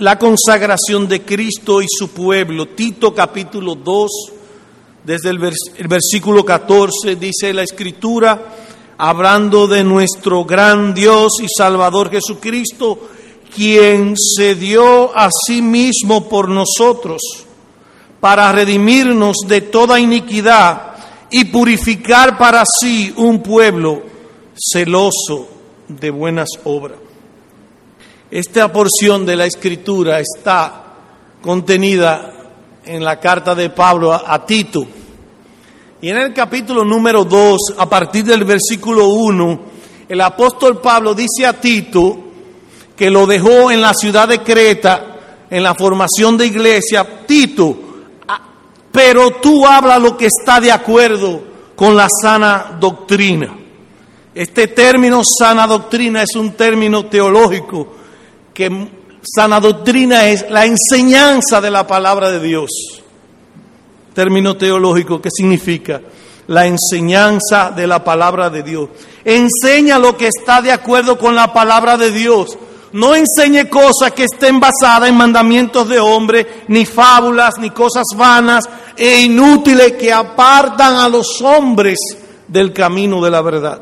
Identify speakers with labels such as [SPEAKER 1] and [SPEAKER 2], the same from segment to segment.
[SPEAKER 1] la consagración de Cristo y su pueblo. Tito capítulo 2, desde el, el versículo 14, dice la escritura, hablando de nuestro gran Dios y Salvador Jesucristo, quien se dio a sí mismo por nosotros para redimirnos de toda iniquidad y purificar para sí un pueblo celoso de buenas obras. Esta porción de la escritura está contenida en la carta de Pablo a, Tito. Y en el capítulo número 2, a partir del versículo 1, el apóstol Pablo dice a Tito que lo dejó en la ciudad de Creta, en la formación de iglesia, Tito, pero tú habla lo que está de acuerdo con la sana doctrina. Este término sana doctrina es un término teológico, que sana doctrina es la enseñanza de la palabra de Dios. Término teológico, ¿qué significa? La enseñanza de la palabra de Dios. Enseña lo que está de acuerdo con la palabra de Dios. No enseñe cosas que estén basadas en mandamientos de hombre, ni fábulas, ni cosas vanas e inútiles que apartan a los hombres del camino de la verdad.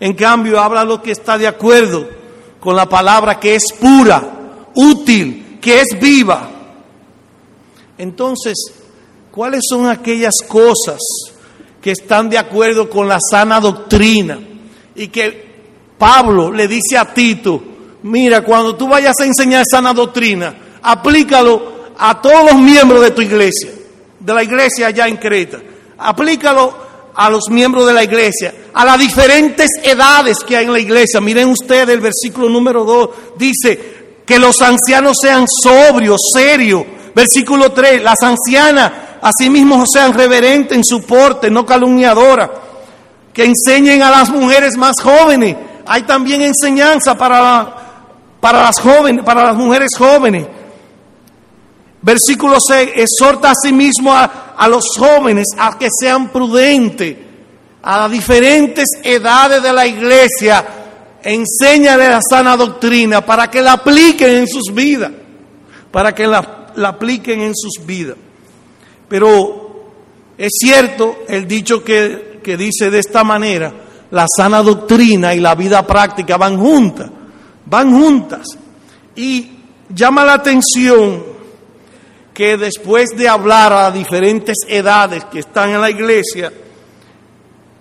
[SPEAKER 1] En cambio, habla lo que está de acuerdo con la palabra que es pura, útil, que es viva. Entonces, ¿cuáles son aquellas cosas que están de acuerdo con la sana doctrina? Y que Pablo le dice a Tito, mira, cuando tú vayas a enseñar sana doctrina, aplícalo a todos los miembros de tu iglesia, de la iglesia allá en Creta. Aplícalo a los miembros de la iglesia, a las diferentes edades que hay en la iglesia. Miren ustedes el versículo número 2, dice que los ancianos sean sobrios, serios. Versículo 3, las ancianas asimismo sean reverentes en su porte, no calumniadoras. Que enseñen a las mujeres más jóvenes. Hay también enseñanza para, para las jóvenes, para las mujeres jóvenes. Versículo 6, exhorta a sí mismo a, a, los jóvenes a que sean prudentes, a las diferentes edades de la iglesia, enséñale la sana doctrina para que la apliquen en sus vidas, para que la, la apliquen en sus vidas. Pero es cierto el dicho que, que dice de esta manera, la sana doctrina y la vida práctica van juntas, van juntas. Y llama la atención que después de hablar a diferentes edades que están en la iglesia,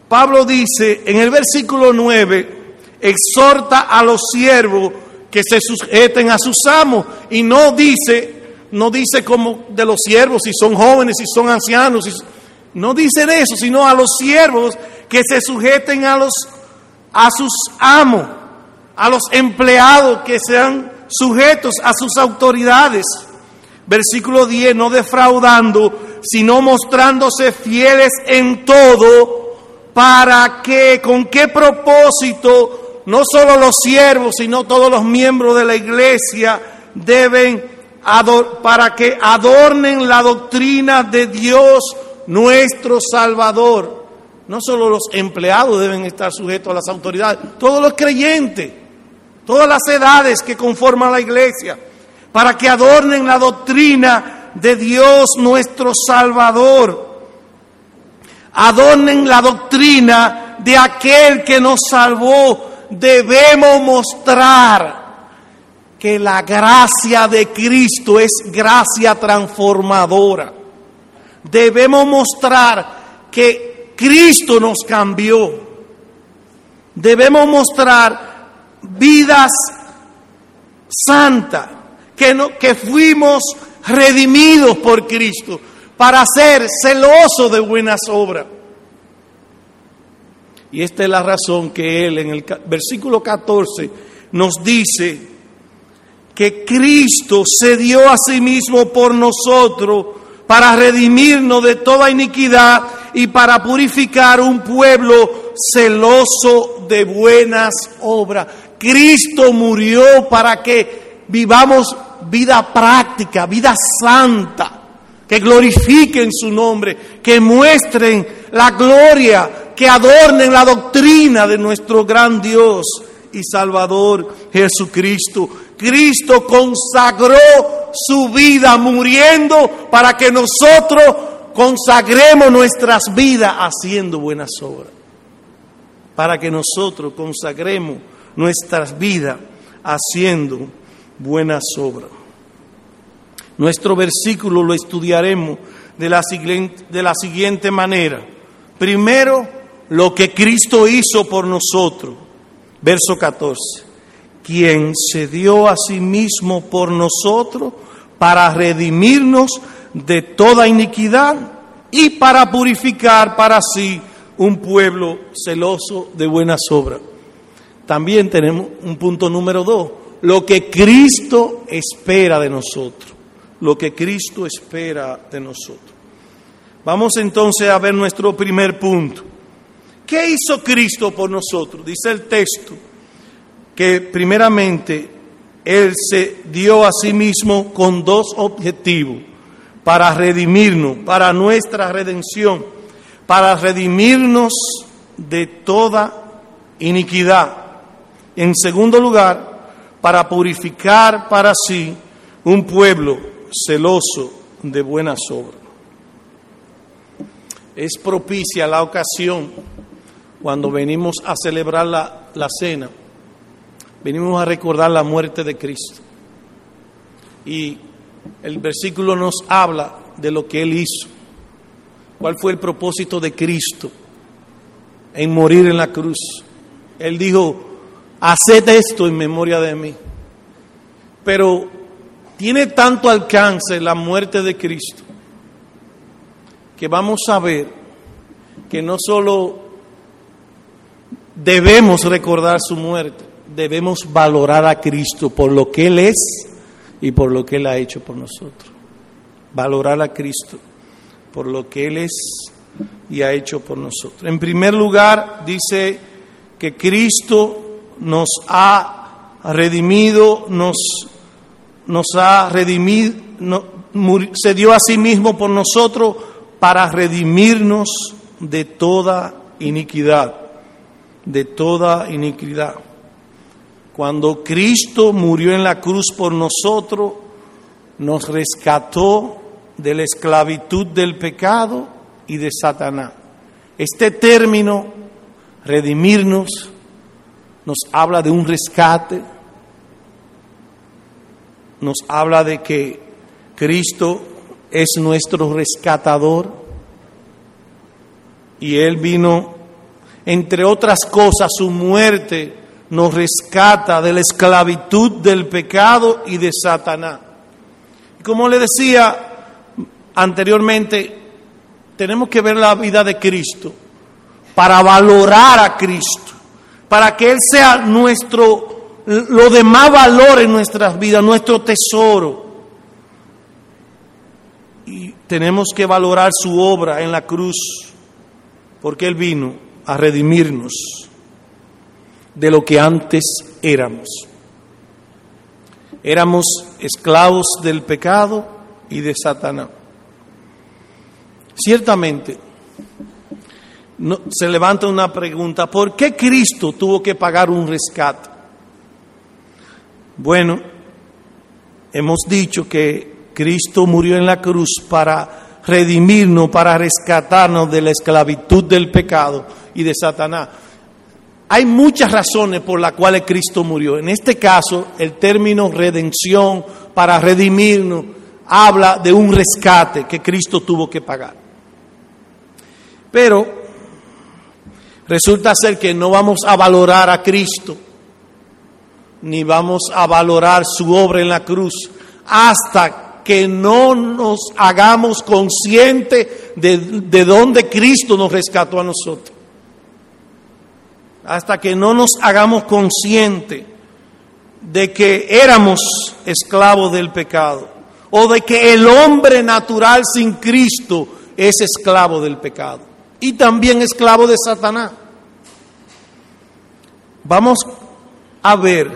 [SPEAKER 1] Pablo dice en el versículo 9, exhorta a los siervos que se sujeten a sus amos y no dice, no dice como de los siervos si son jóvenes, si son ancianos, no dice de eso, sino a los siervos que se sujeten a los a sus amos, a los empleados que sean sujetos a sus autoridades. Versículo 10, no defraudando, sino mostrándose fieles en todo, para que, con qué propósito, no solo los siervos, sino todos los miembros de la iglesia deben, para que adornen la doctrina de Dios nuestro Salvador. No solo los empleados deben estar sujetos a las autoridades, todos los creyentes, todas las edades que conforman la iglesia para que adornen la doctrina de Dios nuestro Salvador. Adornen la doctrina de aquel que nos salvó. Debemos mostrar que la gracia de Cristo es gracia transformadora. Debemos mostrar que Cristo nos cambió. Debemos mostrar vidas santas que, no, que fuimos redimidos por Cristo para ser celosos de buenas obras. Y esta es la razón que Él en el versículo 14 nos dice que Cristo se dio a sí mismo por nosotros para redimirnos de toda iniquidad y para purificar un pueblo celoso de buenas obras. Cristo murió para que vivamos vida práctica, vida santa, que glorifiquen su nombre, que muestren la gloria, que adornen la doctrina de nuestro gran Dios y Salvador Jesucristo. Cristo consagró su vida muriendo para que nosotros consagremos nuestras vidas haciendo buenas obras. Para que nosotros consagremos nuestras vidas haciendo buenas obras. Nuestro versículo lo estudiaremos de la, siguiente, de la siguiente manera. Primero, lo que Cristo hizo por nosotros. Verso 14. Quien se dio a sí mismo por nosotros para redimirnos de toda iniquidad y para purificar para sí un pueblo celoso de buenas obras. También tenemos un punto número dos, lo que Cristo espera de nosotros, lo que Cristo espera de nosotros. Vamos entonces a ver nuestro primer punto. ¿Qué hizo Cristo por nosotros? Dice el texto que primeramente Él se dio a sí mismo con dos objetivos, para redimirnos, para nuestra redención, para redimirnos de toda iniquidad. En segundo lugar, para purificar para sí un pueblo celoso de buenas obras. Es propicia la ocasión cuando venimos a celebrar la, la cena, venimos a recordar la muerte de Cristo. Y el versículo nos habla de lo que Él hizo. ¿Cuál fue el propósito de Cristo en morir en la cruz? Él dijo, haced esto en memoria de mí. Pero tiene tanto alcance la muerte de Cristo que vamos a ver que no solo debemos recordar su muerte, debemos valorar a Cristo por lo que Él es y por lo que Él ha hecho por nosotros. Valorar a Cristo por lo que Él es y ha hecho por nosotros. En primer lugar, dice que Cristo nos ha redimido, nos, nos ha redimido, se dio a sí mismo por nosotros para redimirnos de toda iniquidad, de toda iniquidad. Cuando Cristo murió en la cruz por nosotros, nos rescató de la esclavitud del pecado y de Satanás. Este término, redimirnos, nos habla de un rescate, nos habla de que Cristo es nuestro rescatador y Él vino, entre otras cosas, su muerte nos rescata de la esclavitud del pecado y de Satanás. Como le decía anteriormente, tenemos que ver la vida de Cristo para valorar a Cristo para que Él sea nuestro, lo de más valor en nuestras vidas, nuestro tesoro. Y tenemos que valorar su obra en la cruz, porque Él vino a redimirnos de lo que antes éramos. Éramos esclavos del pecado y de Satanás. Ciertamente, se levanta una pregunta, ¿por qué Cristo tuvo que pagar un rescate? Bueno, hemos dicho que Cristo murió en la cruz para redimirnos, para rescatarnos de la esclavitud del pecado y de Satanás. Hay muchas razones por las cuales Cristo murió. En este caso, el término redención para redimirnos habla de un rescate que Cristo tuvo que pagar. Pero Resulta ser que no vamos a valorar a Cristo, ni vamos a valorar su obra en la cruz, hasta que no nos hagamos conscientes de, de dónde Cristo nos rescató a nosotros. Hasta que no nos hagamos conscientes de que éramos esclavos del pecado, o de que el hombre natural sin Cristo es esclavo del pecado y también esclavo de Satanás. Vamos a ver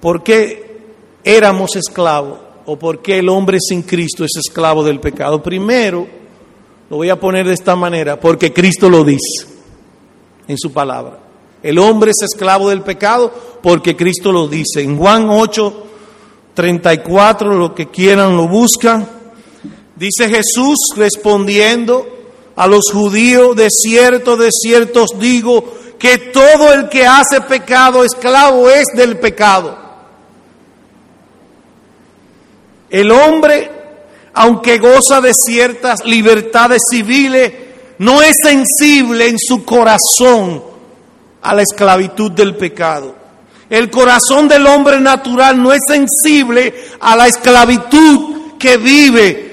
[SPEAKER 1] por qué éramos esclavos o por qué el hombre sin Cristo es esclavo del pecado. Primero, lo voy a poner de esta manera, porque Cristo lo dice en su palabra. El hombre es esclavo del pecado porque Cristo lo dice. En Juan 8, 34, lo que quieran lo buscan. Dice Jesús respondiendo a los judíos, de cierto, de cierto os digo, que todo el que hace pecado, esclavo es del pecado. El hombre, aunque goza de ciertas libertades civiles, no es sensible en su corazón a la esclavitud del pecado. El corazón del hombre natural no es sensible a la esclavitud que vive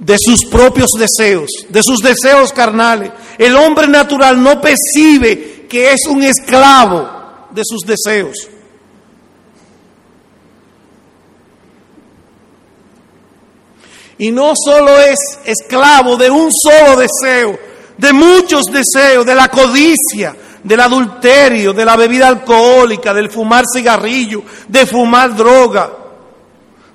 [SPEAKER 1] de sus propios deseos, de sus deseos carnales. El hombre natural no percibe que es un esclavo de sus deseos. Y no solo es esclavo de un solo deseo, de muchos deseos, de la codicia, del adulterio, de la bebida alcohólica, del fumar cigarrillo, de fumar droga,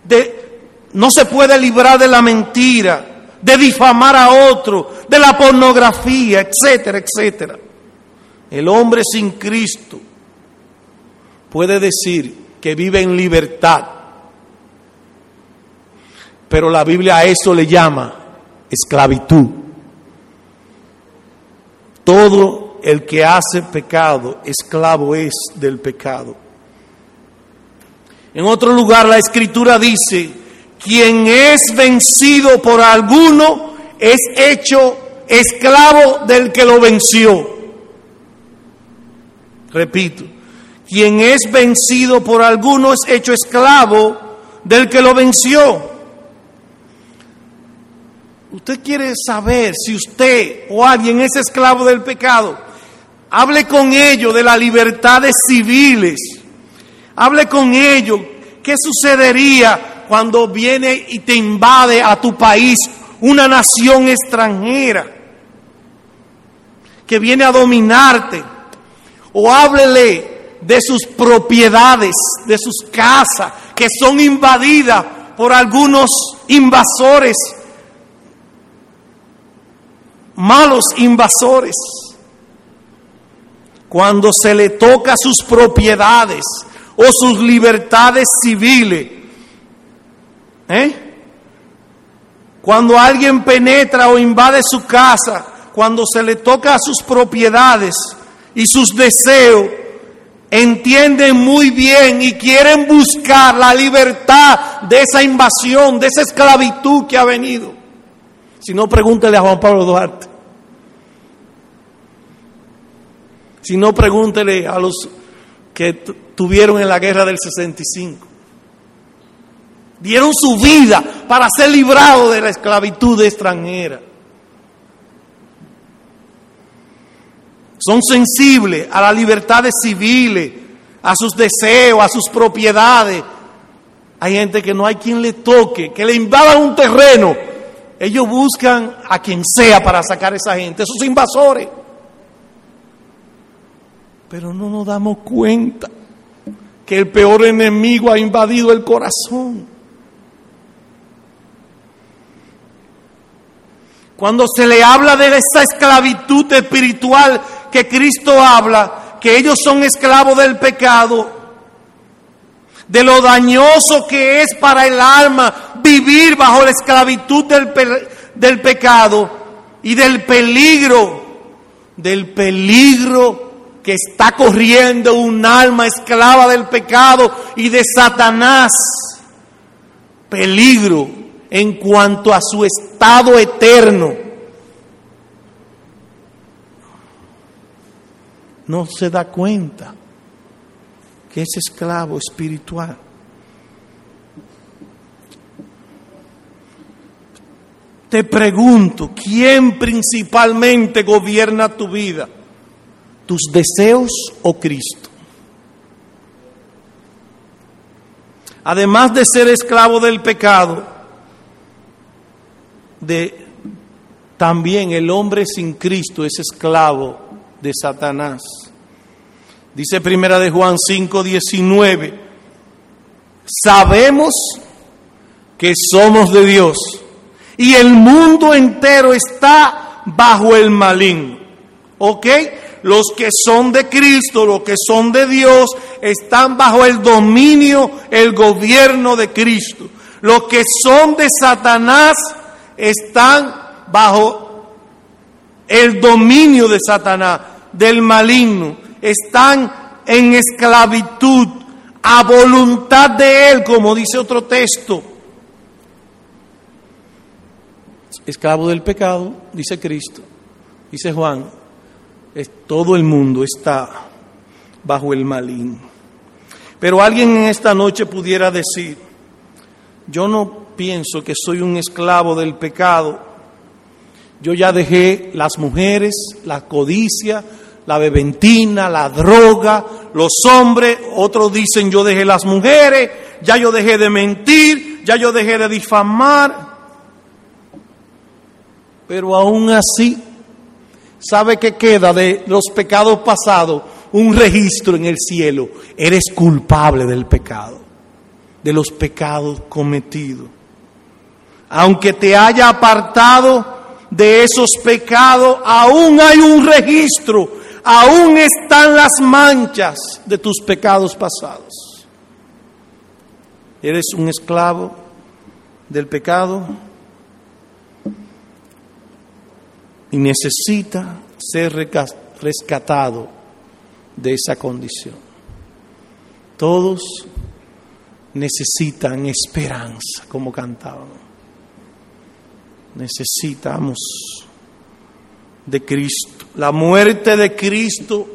[SPEAKER 1] de no se puede librar de la mentira, de difamar a otro, de la pornografía, etcétera, etcétera. El hombre sin Cristo puede decir que vive en libertad, pero la Biblia a eso le llama esclavitud. Todo el que hace pecado, esclavo es del pecado. En otro lugar la escritura dice, quien es vencido por alguno es hecho esclavo del que lo venció. Repito, quien es vencido por alguno es hecho esclavo del que lo venció. Usted quiere saber si usted o alguien es esclavo del pecado. Hable con ellos de las libertades civiles. Hable con ellos. ¿Qué sucedería cuando viene y te invade a tu país una nación extranjera que viene a dominarte? O háblele de sus propiedades, de sus casas, que son invadidas por algunos invasores, malos invasores. Cuando se le toca sus propiedades o sus libertades civiles, ¿eh? cuando alguien penetra o invade su casa, cuando se le toca a sus propiedades, y sus deseos entienden muy bien y quieren buscar la libertad de esa invasión, de esa esclavitud que ha venido. Si no, pregúntele a Juan Pablo Duarte. Si no, pregúntele a los que tuvieron en la guerra del 65. Dieron su vida para ser librados de la esclavitud extranjera. Son sensibles a las libertades civiles, a sus deseos, a sus propiedades. Hay gente que no hay quien le toque, que le invadan un terreno. Ellos buscan a quien sea para sacar a esa gente, esos invasores. Pero no nos damos cuenta que el peor enemigo ha invadido el corazón. Cuando se le habla de esa esclavitud espiritual que Cristo habla, que ellos son esclavos del pecado, de lo dañoso que es para el alma vivir bajo la esclavitud del, del pecado y del peligro, del peligro que está corriendo un alma esclava del pecado y de Satanás. Peligro en cuanto a su estado eterno no se da cuenta que es esclavo espiritual. Te pregunto, ¿quién principalmente gobierna tu vida? ¿Tus deseos o Cristo? Además de ser esclavo del pecado, de, también el hombre sin Cristo es esclavo de Satanás. Dice primera de Juan 5, 19, sabemos que somos de Dios y el mundo entero está bajo el maligno. ¿Ok? Los que son de Cristo, los que son de Dios, están bajo el dominio, el gobierno de Cristo. Los que son de Satanás están bajo el dominio de Satanás, del maligno. Están en esclavitud a voluntad de Él, como dice otro texto. Esclavo del pecado, dice Cristo, dice Juan, es, todo el mundo está bajo el maligno. Pero alguien en esta noche pudiera decir, yo no pienso que soy un esclavo del pecado. Yo ya dejé las mujeres, la codicia, la beventina, la droga, los hombres, otros dicen yo dejé las mujeres, ya yo dejé de mentir, ya yo dejé de difamar. Pero aún así, ¿sabe qué queda de los pecados pasados? Un registro en el cielo. Eres culpable del pecado, de los pecados cometidos. Aunque te haya apartado de esos pecados, aún hay un registro, aún están las manchas de tus pecados pasados. ¿Eres un esclavo del pecado? Y necesita ser rescatado de esa condición. Todos necesitan esperanza, como cantábamos necesitamos de Cristo. La muerte de Cristo,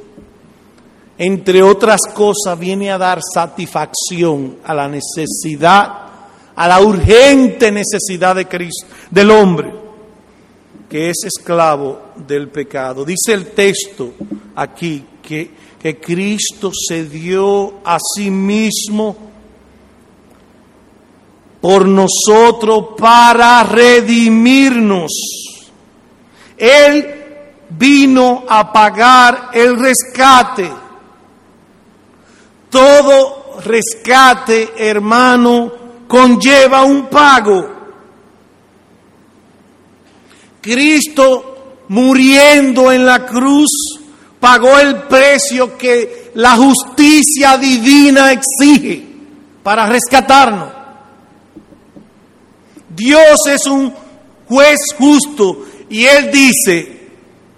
[SPEAKER 1] entre otras cosas, viene a dar satisfacción a la necesidad, a la urgente necesidad de Cristo, del hombre, que es esclavo del pecado. Dice el texto aquí que, que Cristo se dio a sí mismo por nosotros para redimirnos. Él vino a pagar el rescate. Todo rescate, hermano, conlleva un pago. Cristo muriendo en la cruz pagó el precio que la justicia divina exige para rescatarnos. Dios es un juez justo y Él dice,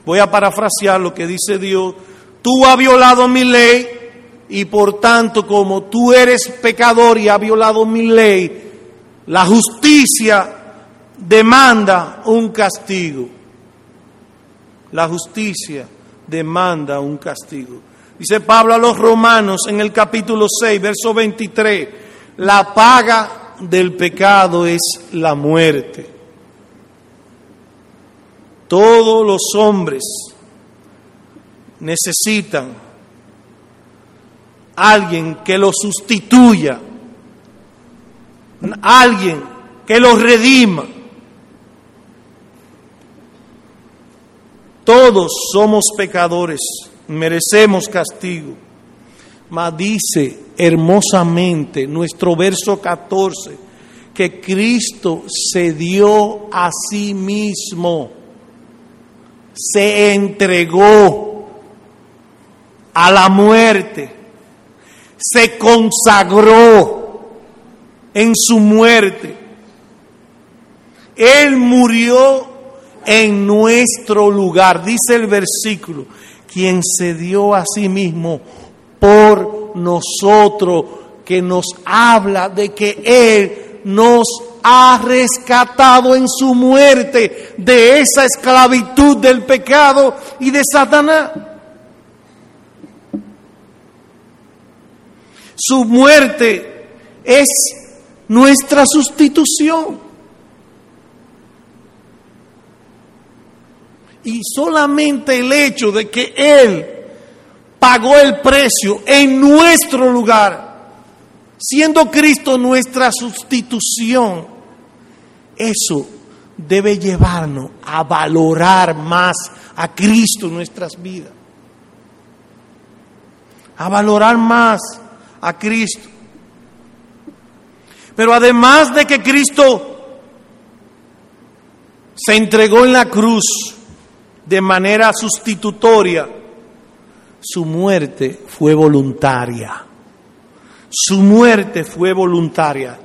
[SPEAKER 1] voy a parafrasear lo que dice Dios, tú has violado mi ley y por tanto como tú eres pecador y has violado mi ley, la justicia demanda un castigo. La justicia demanda un castigo. Dice Pablo a los romanos en el capítulo 6, verso 23, la paga del pecado es la muerte. Todos los hombres necesitan alguien que los sustituya, alguien que los redima. Todos somos pecadores, merecemos castigo. Mas dice hermosamente nuestro verso 14 que Cristo se dio a sí mismo, se entregó a la muerte, se consagró en su muerte. Él murió en nuestro lugar, dice el versículo, quien se dio a sí mismo por nosotros, que nos habla de que Él nos ha rescatado en su muerte de esa esclavitud del pecado y de Satanás. Su muerte es nuestra sustitución. Y solamente el hecho de que Él pagó el precio en nuestro lugar, siendo Cristo nuestra sustitución. Eso debe llevarnos a valorar más a Cristo en nuestras vidas, a valorar más a Cristo. Pero además de que Cristo se entregó en la cruz de manera sustitutoria, su muerte fue voluntaria. Su muerte fue voluntaria.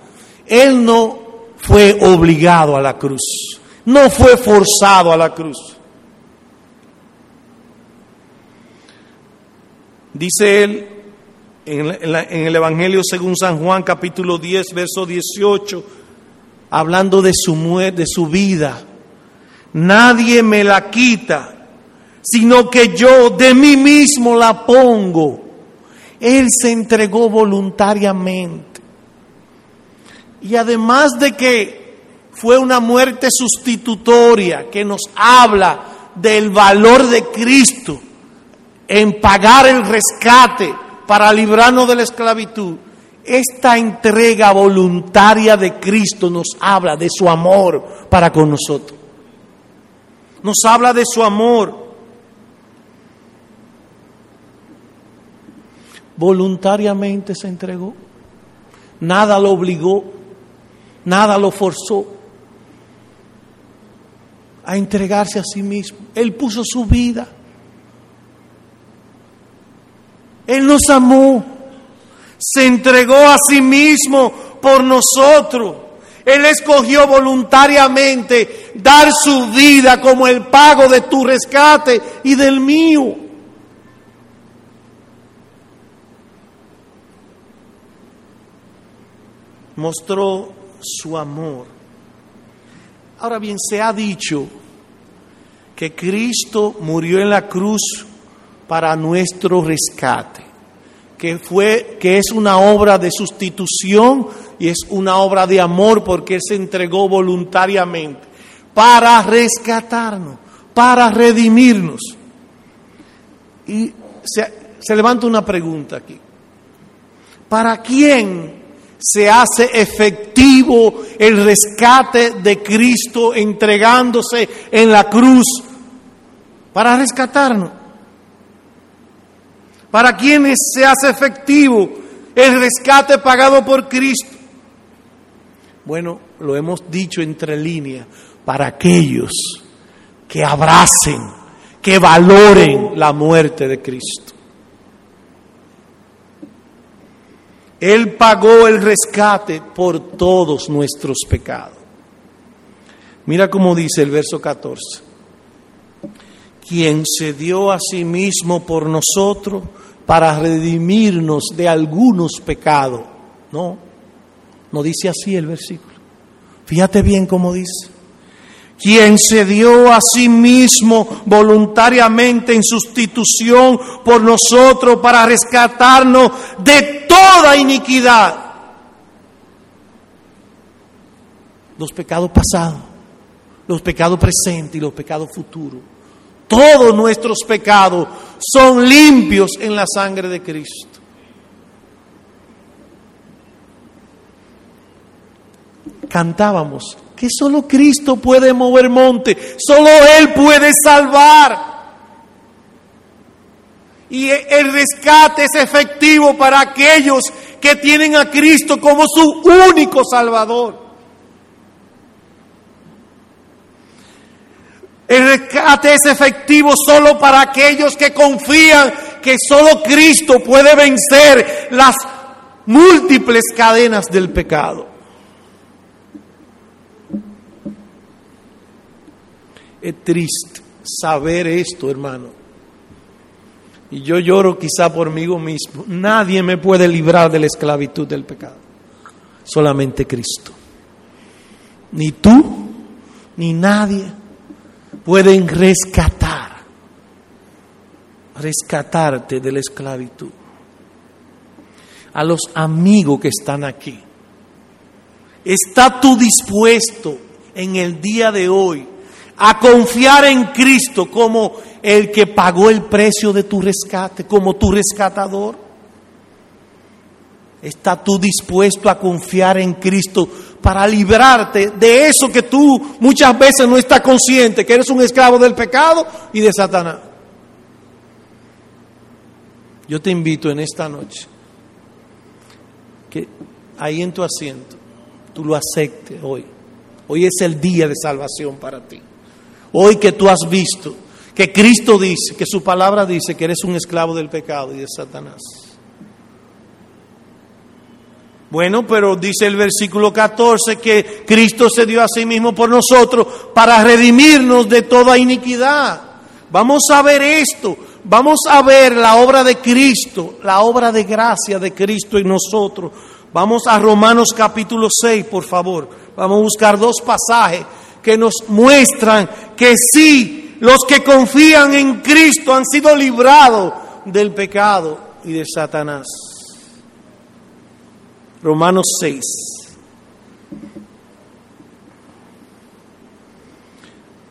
[SPEAKER 1] Él no fue obligado a la cruz, no fue forzado a la cruz. Dice él en, el Evangelio según San Juan capítulo 10, verso 18, hablando de su muerte, de su vida. Nadie me la quita, sino que yo de mí mismo la pongo. Él se entregó voluntariamente. Y además de que fue una muerte sustitutoria que nos habla del valor de Cristo en pagar el rescate para librarnos de la esclavitud, esta entrega voluntaria de Cristo nos habla de su amor para con nosotros. Nos habla de su amor. Voluntariamente se entregó. Nada lo obligó, nada lo forzó a entregarse a sí mismo. Él puso su vida. Él nos amó, se entregó a sí mismo por nosotros. Él escogió voluntariamente dar su vida como el pago de tu rescate y del mío. Mostró su amor. Ahora bien, se ha dicho que Cristo murió en la cruz para nuestro rescate, que fue que es una obra de sustitución y es una obra de amor porque él se entregó voluntariamente para rescatarnos, para redimirnos. Y se, se levanta una pregunta aquí. ¿Para quién se hace efectivo el rescate de Cristo entregándose en la cruz para rescatarnos? para quienes se hace efectivo el rescate pagado por Cristo. Bueno, lo hemos dicho entre líneas, para aquellos que abracen, que valoren la muerte de Cristo. Él pagó el rescate por todos nuestros pecados. Mira cómo dice el verso 14. Quien se dio a sí mismo por nosotros para redimirnos de algunos pecados. No, no dice así el versículo. Fíjate bien cómo dice. Quien se dio a sí mismo voluntariamente en sustitución por nosotros para rescatarnos de toda iniquidad. Los pecados pasados, los pecados presentes y los pecados futuros todos nuestros pecados son limpios en la sangre de Cristo. Cantábamos que solo Cristo puede mover monte, solo Él puede salvar. Y el rescate es efectivo para aquellos que tienen a Cristo como su único Salvador. El rescate es efectivo solo para aquellos que confían que solo Cristo puede vencer las múltiples cadenas del pecado. Es triste saber esto, hermano. Y yo lloro quizá por mí mismo. Nadie me puede librar de la esclavitud del pecado. Solamente Cristo. Ni tú, ni nadie pueden rescatar, rescatarte de la esclavitud. A los amigos que están aquí, ¿está tú dispuesto en el día de hoy a confiar en Cristo como el que pagó el precio de tu rescate, como tu rescatador? ¿Está tú dispuesto a confiar en Cristo para librarte de eso que tú muchas veces no estás consciente, que eres un esclavo del pecado y de Satanás. Yo te invito en esta noche que ahí en tu asiento tú lo aceptes hoy. Hoy es el día de salvación para ti. Hoy que tú has visto que Cristo dice, que su palabra dice que eres un esclavo del pecado y de Satanás. Bueno, pero dice el versículo 14 que Cristo se dio a sí mismo por nosotros para redimirnos de toda iniquidad. Vamos a ver esto, vamos a ver la obra de Cristo, la obra de gracia de Cristo en nosotros. Vamos a Romanos capítulo 6, por favor. Vamos a buscar dos pasajes que nos muestran que sí, los que confían en Cristo han sido librados del pecado y de Satanás. Romanos 6.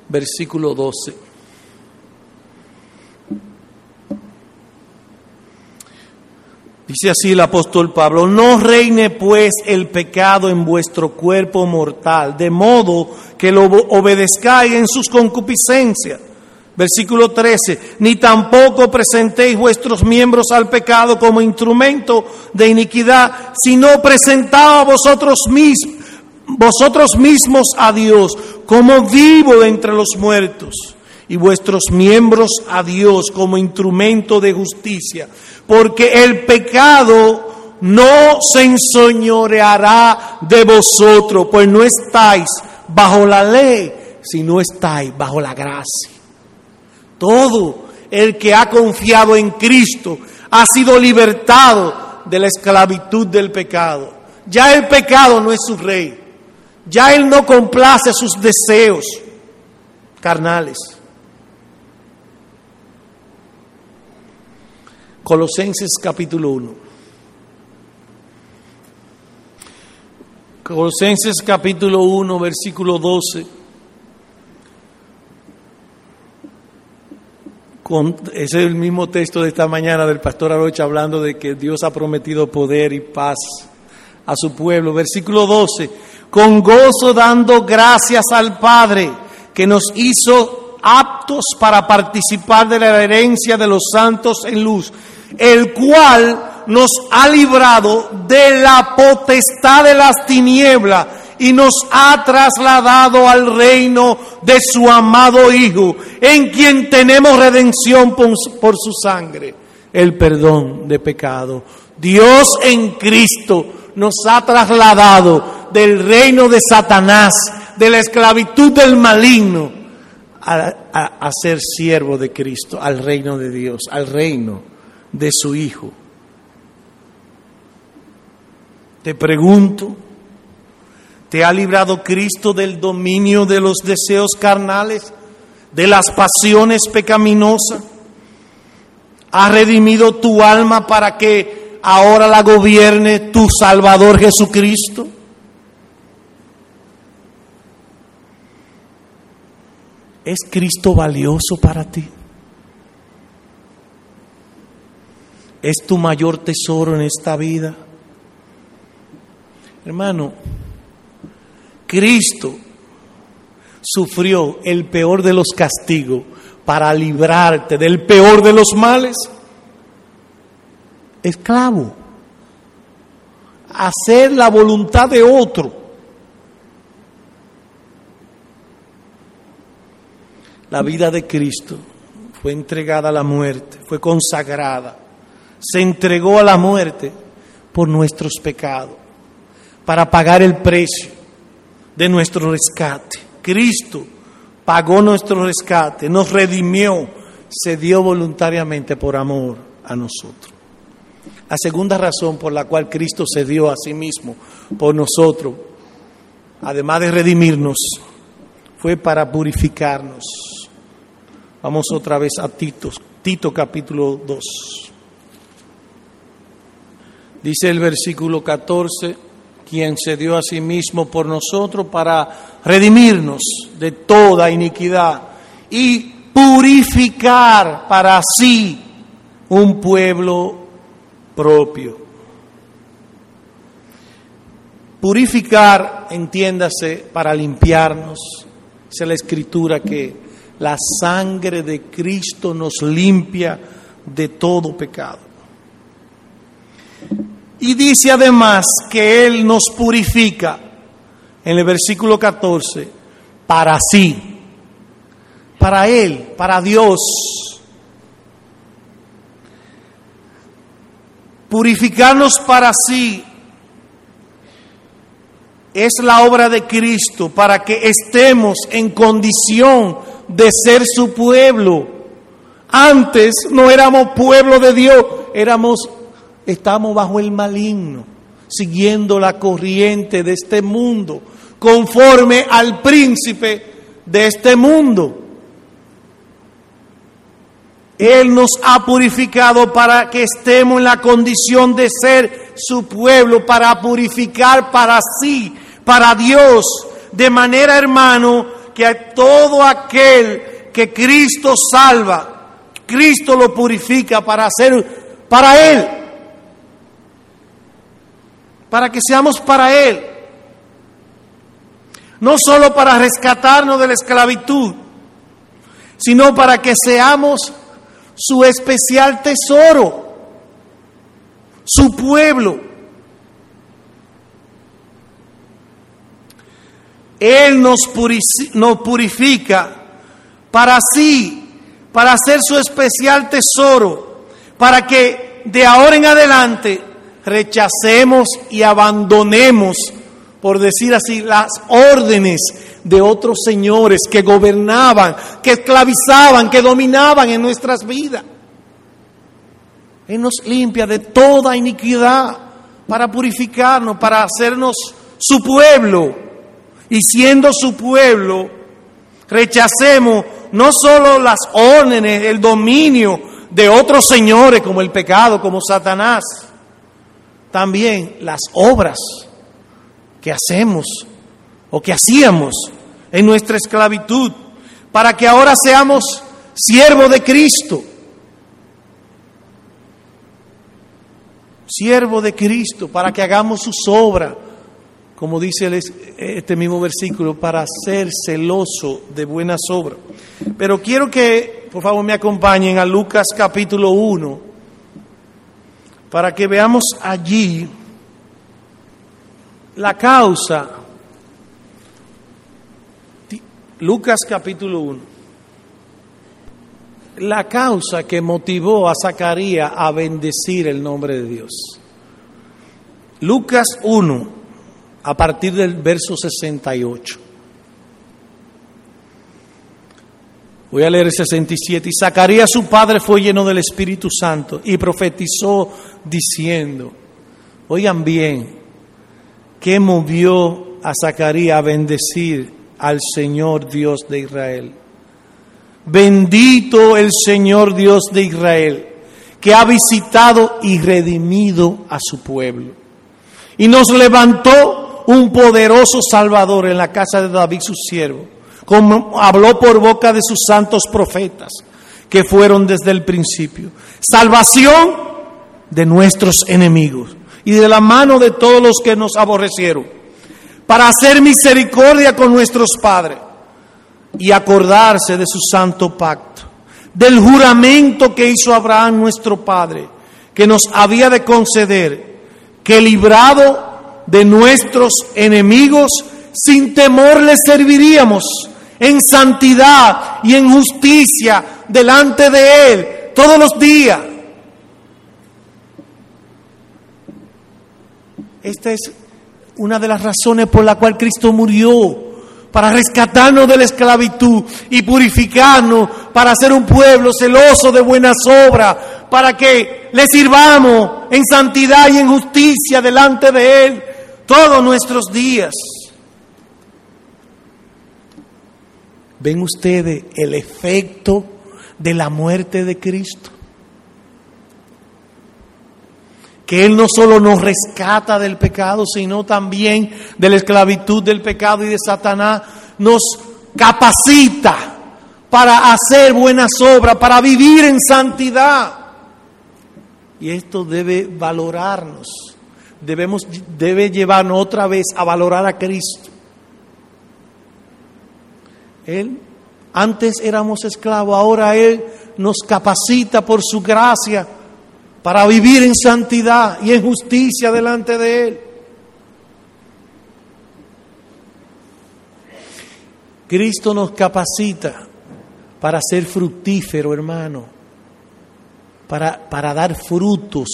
[SPEAKER 1] Versículo 12. Dice así el apóstol Pablo, no reine pues el pecado en vuestro cuerpo mortal, de modo que lo obedezcáis en sus concupiscencias Versículo 13, ni tampoco presentéis vuestros miembros al pecado como instrumento de iniquidad, sino presentaos vosotros mismos, vosotros mismos a Dios como vivo entre los muertos y vuestros miembros a Dios como instrumento de justicia, porque el pecado no se ensoñoreará de vosotros, pues no estáis bajo la ley, sino estáis bajo la gracia. Todo el que ha confiado en Cristo ha sido libertado de la esclavitud del pecado. Ya el pecado no es su rey. Ya él no complace sus deseos carnales. Colosenses capítulo 1. Colosenses capítulo 1, versículo 12. ese es el mismo texto de esta mañana del pastor Arocha hablando de que Dios ha prometido poder y paz a su pueblo. Versículo 12, con gozo dando gracias al Padre que nos hizo aptos para participar de la herencia de los santos en luz, el cual nos ha librado de la potestad de las tinieblas y nos ha trasladado al reino de su amado Hijo, en quien tenemos redención por, su sangre, el perdón de pecado. Dios en Cristo nos ha trasladado del reino de Satanás, de la esclavitud del maligno, a, a ser siervo de Cristo, al reino de Dios, al reino de su Hijo. Te pregunto, ¿Te ha librado Cristo del dominio de los deseos carnales, de las pasiones pecaminosas? ¿Ha redimido tu alma para que ahora la gobierne tu Salvador Jesucristo? ¿Es Cristo valioso para ti? ¿Es tu mayor tesoro en esta vida? Hermano, Cristo sufrió el peor de los castigos para librarte del peor de los males. Esclavo. Hacer la voluntad de otro. La vida de Cristo fue entregada a la muerte, fue consagrada. Se entregó a la muerte por nuestros pecados, para pagar el precio de nuestro rescate. Cristo pagó nuestro rescate, nos redimió, se dio voluntariamente por amor a nosotros. La segunda razón por la cual Cristo se dio a sí mismo por nosotros, además de redimirnos, fue para purificarnos. Vamos otra vez a Tito, Tito capítulo 2. Dice el versículo 14 quien se dio a sí mismo por nosotros para redimirnos de toda iniquidad y purificar para sí un pueblo propio. Purificar, entiéndase, para limpiarnos. Es la escritura que la sangre de Cristo nos limpia de todo pecado. Y dice además que Él nos purifica, en el versículo 14, para sí, para Él, para Dios. Purificarnos para sí es la obra de Cristo para que estemos en condición de ser su pueblo. Antes no éramos pueblo de Dios, éramos estamos bajo el maligno, siguiendo la corriente de este mundo, conforme al príncipe de este mundo. Él nos ha purificado para que estemos en la condición de ser su pueblo, para purificar para sí, para Dios, de manera, hermano, que a todo aquel que Cristo salva, Cristo lo purifica para hacer para Él, para que seamos para Él, no solo para rescatarnos de la esclavitud, sino para que seamos su especial tesoro, su pueblo. Él nos, purifica para sí, para ser su especial tesoro, para que de ahora en adelante rechacemos y abandonemos, por decir así, las órdenes de otros señores que gobernaban, que esclavizaban, que dominaban en nuestras vidas. Él nos limpia de toda iniquidad para purificarnos, para hacernos su pueblo. Y siendo su pueblo, rechacemos no solo las órdenes, el dominio de otros señores como el pecado, como Satanás, también las obras que hacemos o que hacíamos en nuestra esclavitud, para que ahora seamos siervos de Cristo. Siervo de Cristo, para que hagamos sus obras, como dice este mismo versículo, para ser celoso de buenas obras. Pero quiero que, por favor, me acompañen a Lucas capítulo 1, para que veamos allí la causa Lucas capítulo 1. La causa que motivó a Zacarías a bendecir el nombre de Dios. Lucas 1, a partir del verso 68. Voy a leer el 67. Y Zacarías su padre fue lleno del Espíritu Santo y profetizó diciendo, oigan bien, ¿qué movió a Zacarías a bendecir al Señor Dios de Israel. Bendito el Señor Dios de Israel, que ha visitado y redimido a su pueblo. Y nos levantó un poderoso Salvador en la casa de David su siervo, como habló por boca de sus santos profetas, que fueron desde el principio. Salvación de nuestros enemigos y de la mano de todos los que nos aborrecieron para hacer misericordia con nuestros padres y acordarse de su santo pacto, del juramento que hizo Abraham nuestro Padre, que nos había de conceder que librado de nuestros enemigos, sin temor les serviríamos en santidad y en justicia delante de Él todos los días. Esta es una de las razones por la cual Cristo murió, para rescatarnos de la esclavitud y purificarnos, para ser un pueblo celoso de buenas obras, para que le sirvamos en santidad y en justicia delante de Él todos nuestros días. ¿Ven ustedes el efecto de la muerte de Cristo? que Él no solo nos rescata del pecado, sino también de la esclavitud del pecado y de Satanás, nos capacita para hacer buenas obras, para vivir en santidad. Y esto debe valorarnos, debemos, debe llevarnos otra vez a valorar a Cristo. Él, antes éramos esclavos, ahora Él nos capacita por su gracia para vivir en santidad y en justicia delante de Él. Cristo nos capacita para ser fructífero, hermano, para, para dar frutos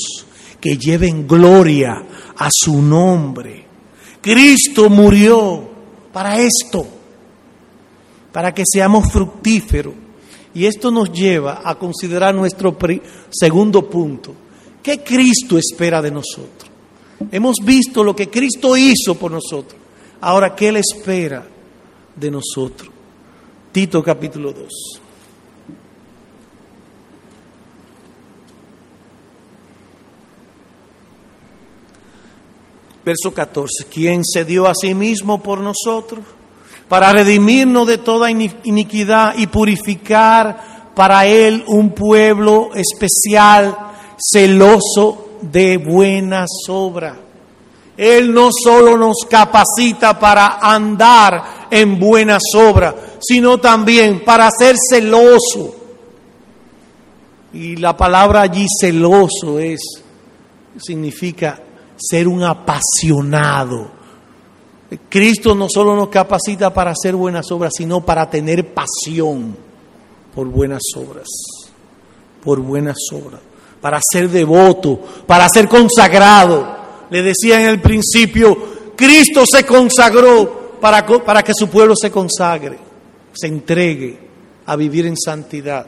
[SPEAKER 1] que lleven gloria a su nombre, Cristo murió para esto, para que seamos fructíferos. Y esto nos lleva a considerar nuestro segundo punto. ¿Qué Cristo espera de nosotros? Hemos visto lo que Cristo hizo por nosotros. Ahora, ¿qué Él espera de nosotros? Tito capítulo 2. Verso 14. ¿Quién se dio a sí mismo por nosotros? Para redimirnos de toda iniquidad y purificar para Él un pueblo especial, celoso de buenas obras. Él no solo nos capacita para andar en buenas obras, sino también para ser celoso. Y la palabra allí celoso es significa ser un apasionado. Cristo no solo nos capacita para hacer buenas obras, sino para tener pasión por buenas obras, por buenas obras, para ser devoto, para ser consagrado. Le decía en el principio, Cristo se consagró para, que su pueblo se consagre, se entregue a vivir en santidad,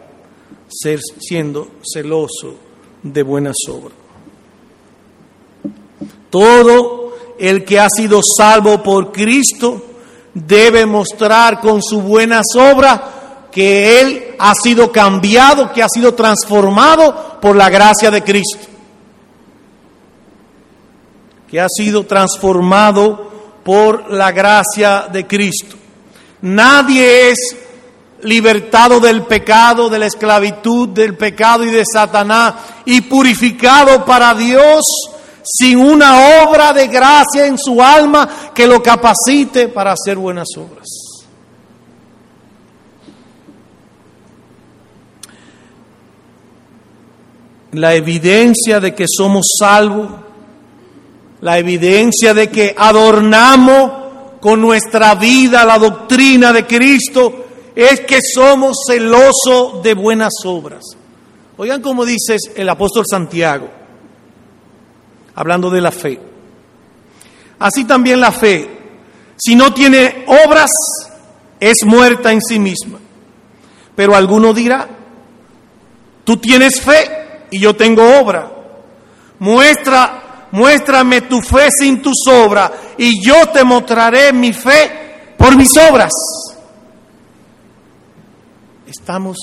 [SPEAKER 1] siendo celoso de buenas obras. Todo el que ha sido salvo por Cristo debe mostrar con sus buenas obras que Él ha sido cambiado, que ha sido transformado por la gracia de Cristo. Que ha sido transformado por la gracia de Cristo. Nadie es libertado del pecado, de la esclavitud, del pecado y de Satanás y purificado para Dios sin una obra de gracia en su alma que lo capacite para hacer buenas obras. La evidencia de que somos salvos, la evidencia de que adornamos con nuestra vida la doctrina de Cristo, es que somos celosos de buenas obras. Oigan cómo dice el apóstol Santiago hablando de la fe. Así también la fe, si no tiene obras, es muerta en sí misma. Pero alguno dirá, tú tienes fe y yo tengo obra. Muestra, muéstrame tu fe sin tus obras y yo te mostraré mi fe por mis obras. Estamos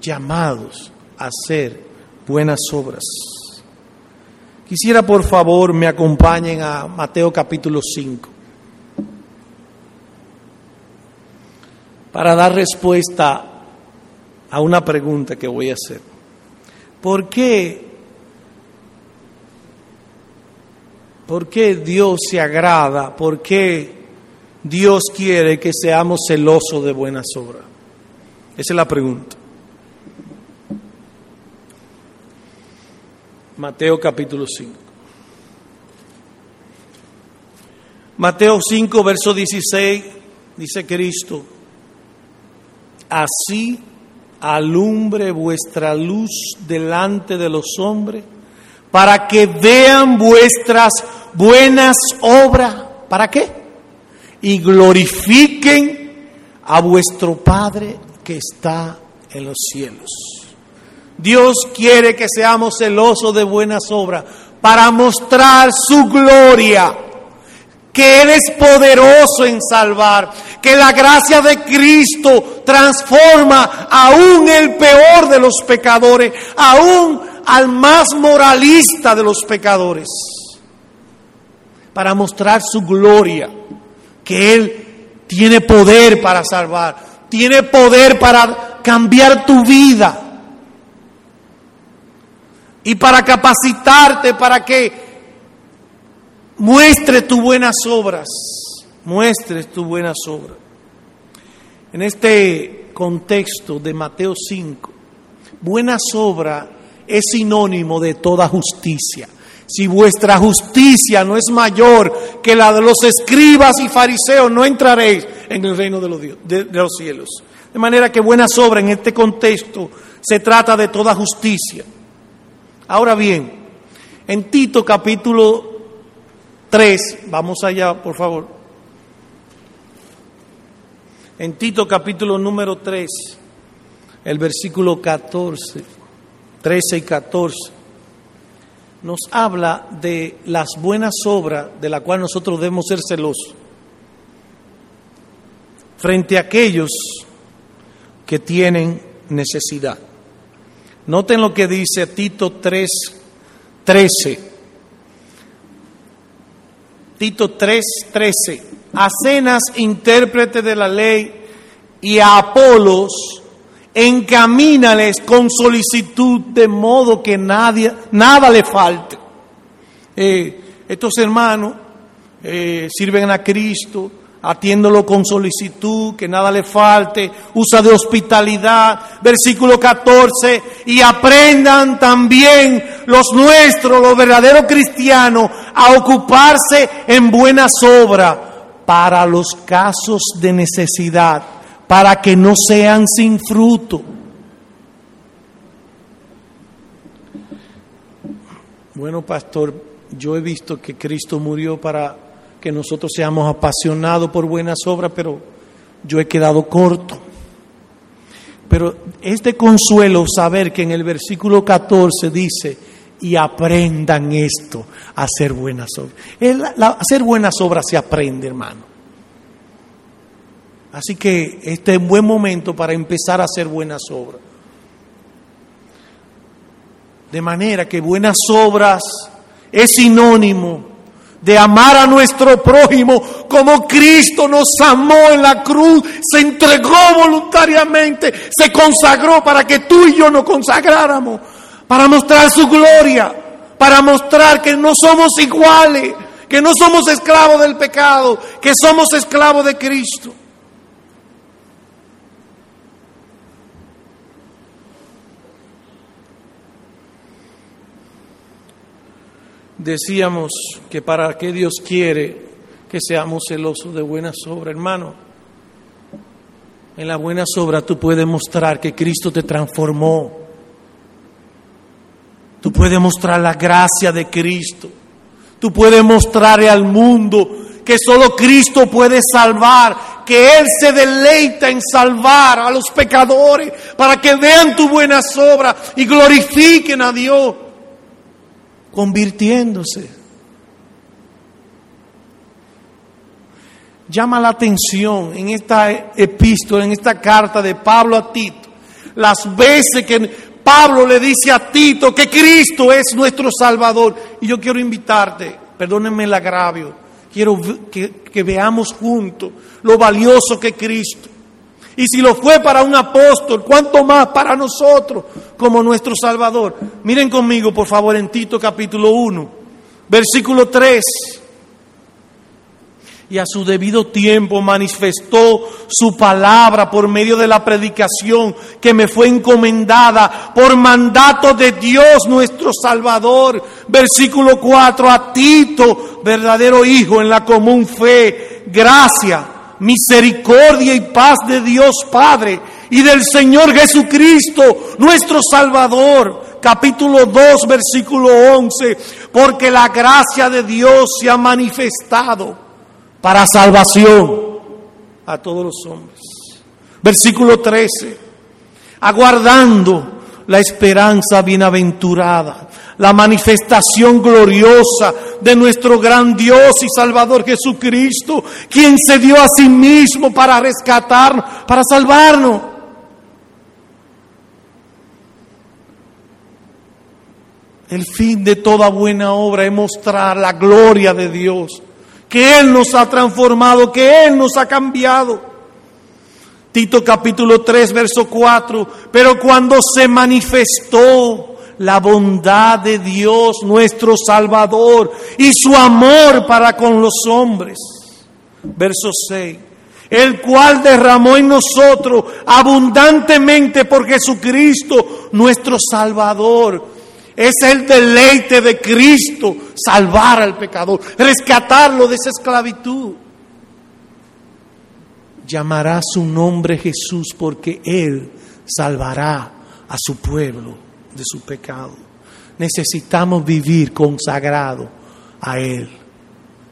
[SPEAKER 1] llamados a hacer buenas obras. Quisiera por favor me acompañen a Mateo capítulo 5 para dar respuesta a una pregunta que voy a hacer. ¿Por qué, por qué Dios se agrada? ¿Por qué Dios quiere que seamos celosos de buenas obras? Esa es la pregunta. Mateo capítulo 5. Mateo 5, verso 16, dice Cristo, así alumbre vuestra luz delante de los hombres, para que vean vuestras buenas obras. ¿Para qué? Y glorifiquen a vuestro Padre que está en los cielos. Dios quiere que seamos celosos de buenas obras para mostrar su gloria, que Él es poderoso en salvar, que la gracia de Cristo transforma aún el peor de los pecadores, aún al más moralista de los pecadores, para mostrar su gloria, que Él tiene poder para salvar, tiene poder para cambiar tu vida y para capacitarte para que muestres tus buenas obras, muestres tus buenas obras. En este contexto de Mateo 5, buenas obras es sinónimo de toda justicia. Si vuestra justicia no es mayor que la de los escribas y fariseos, no entraréis en el reino de los, cielos. De manera que buenas obras en este contexto se trata de toda justicia. Ahora bien, en Tito capítulo 3, vamos allá, por favor. En Tito capítulo número 3, el versículo 14, 13 y 14, nos habla de las buenas obras de las cuales nosotros debemos ser celosos frente a aquellos que tienen necesidad. Noten lo que dice Tito 3, 13. Tito 3, 13. A Cenas, intérprete de la ley, y a Apolos, encamínales con solicitud de modo que nadie, nada le falte. Eh, estos hermanos eh, sirven a Cristo, atiéndolo con solicitud, que nada le falte, usa de hospitalidad, versículo 14, y aprendan también los nuestros, los verdaderos cristianos, a ocuparse en buenas obras para los casos de necesidad, para que no sean sin fruto. Bueno, pastor, yo he visto que Cristo murió para que nosotros seamos apasionados por buenas obras, pero yo he quedado corto. Pero es de consuelo saber que en el versículo 14 dice, y aprendan esto, a hacer buenas obras. hacer buenas obras se aprende, hermano. Así que este es un buen momento para empezar a hacer buenas obras. De manera que buenas obras es sinónimo de amar a nuestro prójimo como Cristo nos amó en la cruz, se entregó voluntariamente, se consagró para que tú y yo nos consagráramos, para mostrar su gloria, para mostrar que no somos iguales, que no somos esclavos del pecado, que somos esclavos de Cristo. Decíamos que para qué Dios quiere que seamos celosos de buenas obras, hermano. En las buenas obras tú puedes mostrar que Cristo te transformó. Tú puedes mostrar la gracia de Cristo. Tú puedes mostrarle al mundo que solo Cristo puede salvar, que Él se deleita en salvar a los pecadores para que vean tus buenas obras y glorifiquen a Dios convirtiéndose. Llama la atención en esta epístola, en esta carta de Pablo a Tito, las veces que Pablo le dice a Tito que Cristo es nuestro Salvador. Y yo quiero invitarte, perdónenme el agravio, quiero que, veamos juntos lo valioso que Cristo. Y si lo fue para un apóstol, ¿cuánto más para nosotros como nuestro Salvador? Miren conmigo, por favor, en Tito capítulo 1, versículo 3. Y a su debido tiempo manifestó su palabra por medio de la predicación que me fue encomendada por mandato de Dios nuestro Salvador. Versículo 4, a Tito, verdadero Hijo en la común fe, gracia misericordia y paz de Dios Padre y del Señor Jesucristo, nuestro Salvador. Capítulo 2, versículo 11, porque la gracia de Dios se ha manifestado para salvación a todos los hombres. Versículo 13, aguardando la esperanza bienaventurada, la manifestación gloriosa de nuestro gran Dios y Salvador Jesucristo, quien se dio a sí mismo para rescatar, para salvarnos. El fin de toda buena obra es mostrar la gloria de Dios, que Él nos ha transformado, que Él nos ha cambiado. Tito capítulo 3, verso 4, pero cuando se manifestó la bondad de Dios nuestro Salvador y su amor para con los hombres, verso 6, el cual derramó en nosotros abundantemente por Jesucristo nuestro Salvador. Es el deleite de Cristo salvar al pecador, rescatarlo de esa esclavitud llamará su nombre Jesús porque Él salvará a su pueblo de su pecado. Necesitamos vivir consagrado a Él.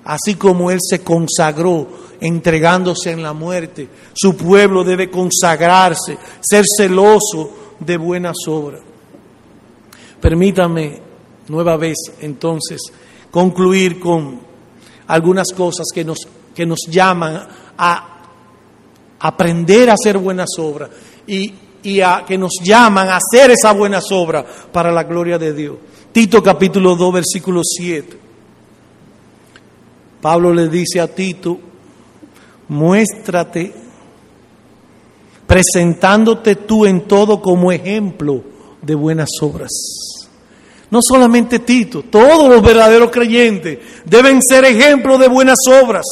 [SPEAKER 1] Así como Él se consagró entregándose en la muerte, su pueblo debe consagrarse, ser celoso de buenas obras. Permítame nueva vez entonces concluir con algunas cosas que nos, que nos llaman a aprender a hacer buenas obras y, y a, que nos llaman a hacer esas buenas obras para la gloria de Dios. Tito capítulo 2 versículo 7. Pablo le dice a Tito, muéstrate presentándote tú en todo como ejemplo de buenas obras. No solamente Tito, todos los verdaderos creyentes deben ser ejemplos de buenas obras.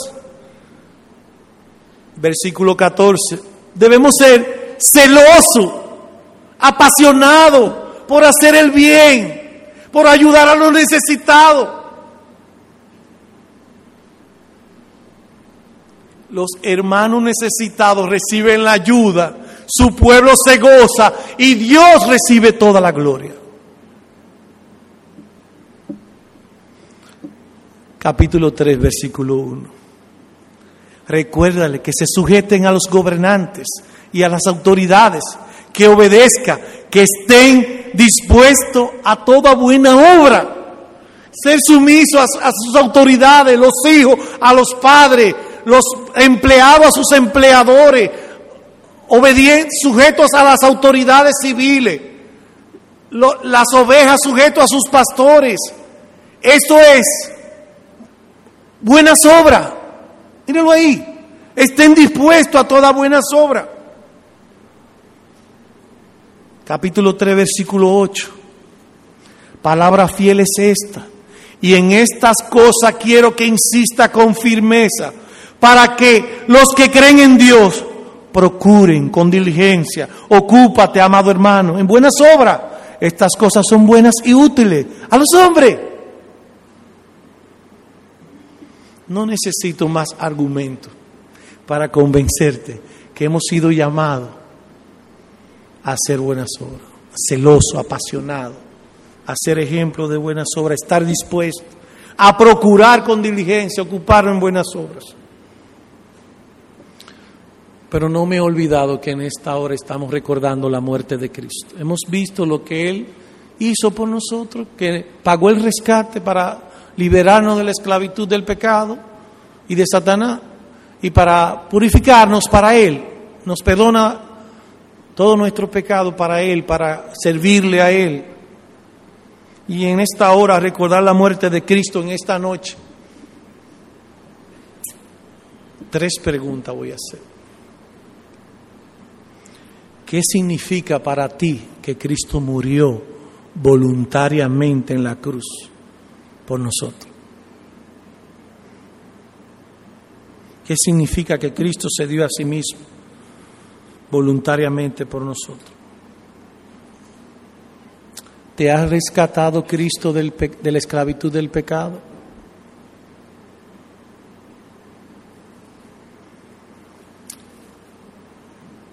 [SPEAKER 1] Versículo 14. Debemos ser celosos, apasionados por hacer el bien, por ayudar a los necesitados. Los hermanos necesitados reciben la ayuda, su pueblo se goza y Dios recibe toda la gloria. Capítulo 3, versículo 1. Recuérdale que se sujeten a los gobernantes y a las autoridades, que obedezca, que estén dispuestos a toda buena obra. Ser sumiso a, sus autoridades, los hijos, a los padres, los empleados a sus empleadores, obedientes, sujetos a las autoridades civiles, las ovejas sujetos a sus pastores. Esto es buenas obras. Mírenlo ahí. Estén dispuestos a toda buenas obras. Capítulo 3, versículo 8. Palabra fiel es esta. Y en estas cosas quiero que insista con firmeza para que los que creen en Dios procuren con diligencia, ocúpate, amado hermano, en buenas obras. Estas cosas son buenas y útiles a los hombres. No necesito más argumentos para convencerte que hemos sido llamados a hacer buenas obras, celoso, apasionado, a ser ejemplo de buenas obras, estar dispuesto a procurar con diligencia, ocuparnos en buenas obras. Pero no me he olvidado que en esta hora estamos recordando la muerte de Cristo. Hemos visto lo que Él hizo por nosotros, que pagó el rescate para liberarnos de la esclavitud del pecado y de Satanás y para purificarnos para Él. Nos perdona todo nuestro pecado para Él, para servirle a Él. Y en esta hora recordar la muerte de Cristo en esta noche. Tres preguntas voy a hacer. ¿Qué significa para ti que Cristo murió voluntariamente en la cruz por nosotros? ¿Qué significa que Cristo se dio a sí mismo voluntariamente por nosotros? ¿Te ha rescatado Cristo del de la esclavitud del pecado?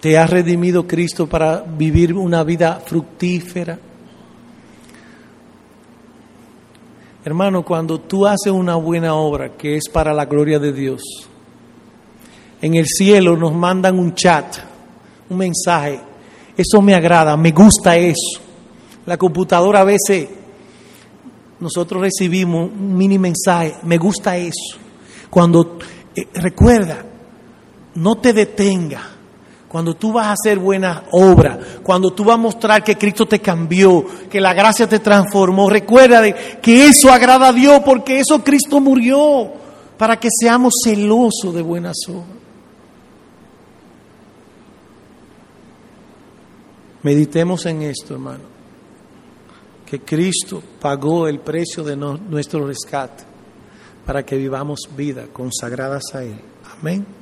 [SPEAKER 1] ¿Te ha redimido Cristo para vivir una vida fructífera? Hermano, cuando tú haces una buena obra que es para la gloria de Dios, en el cielo nos mandan un chat, un mensaje. Eso me agrada, me gusta eso. La computadora a veces nosotros recibimos un mini mensaje, me gusta eso. Cuando eh, recuerda, no te detenga cuando tú vas a hacer buena obra, cuando tú vas a mostrar que Cristo te cambió, que la gracia te transformó, recuerda que eso agrada a Dios porque eso Cristo murió para que seamos celosos de buenas obras. Meditemos en esto, hermano, que Cristo pagó el precio de nuestro rescate para que vivamos vida consagradas a Él. Amén.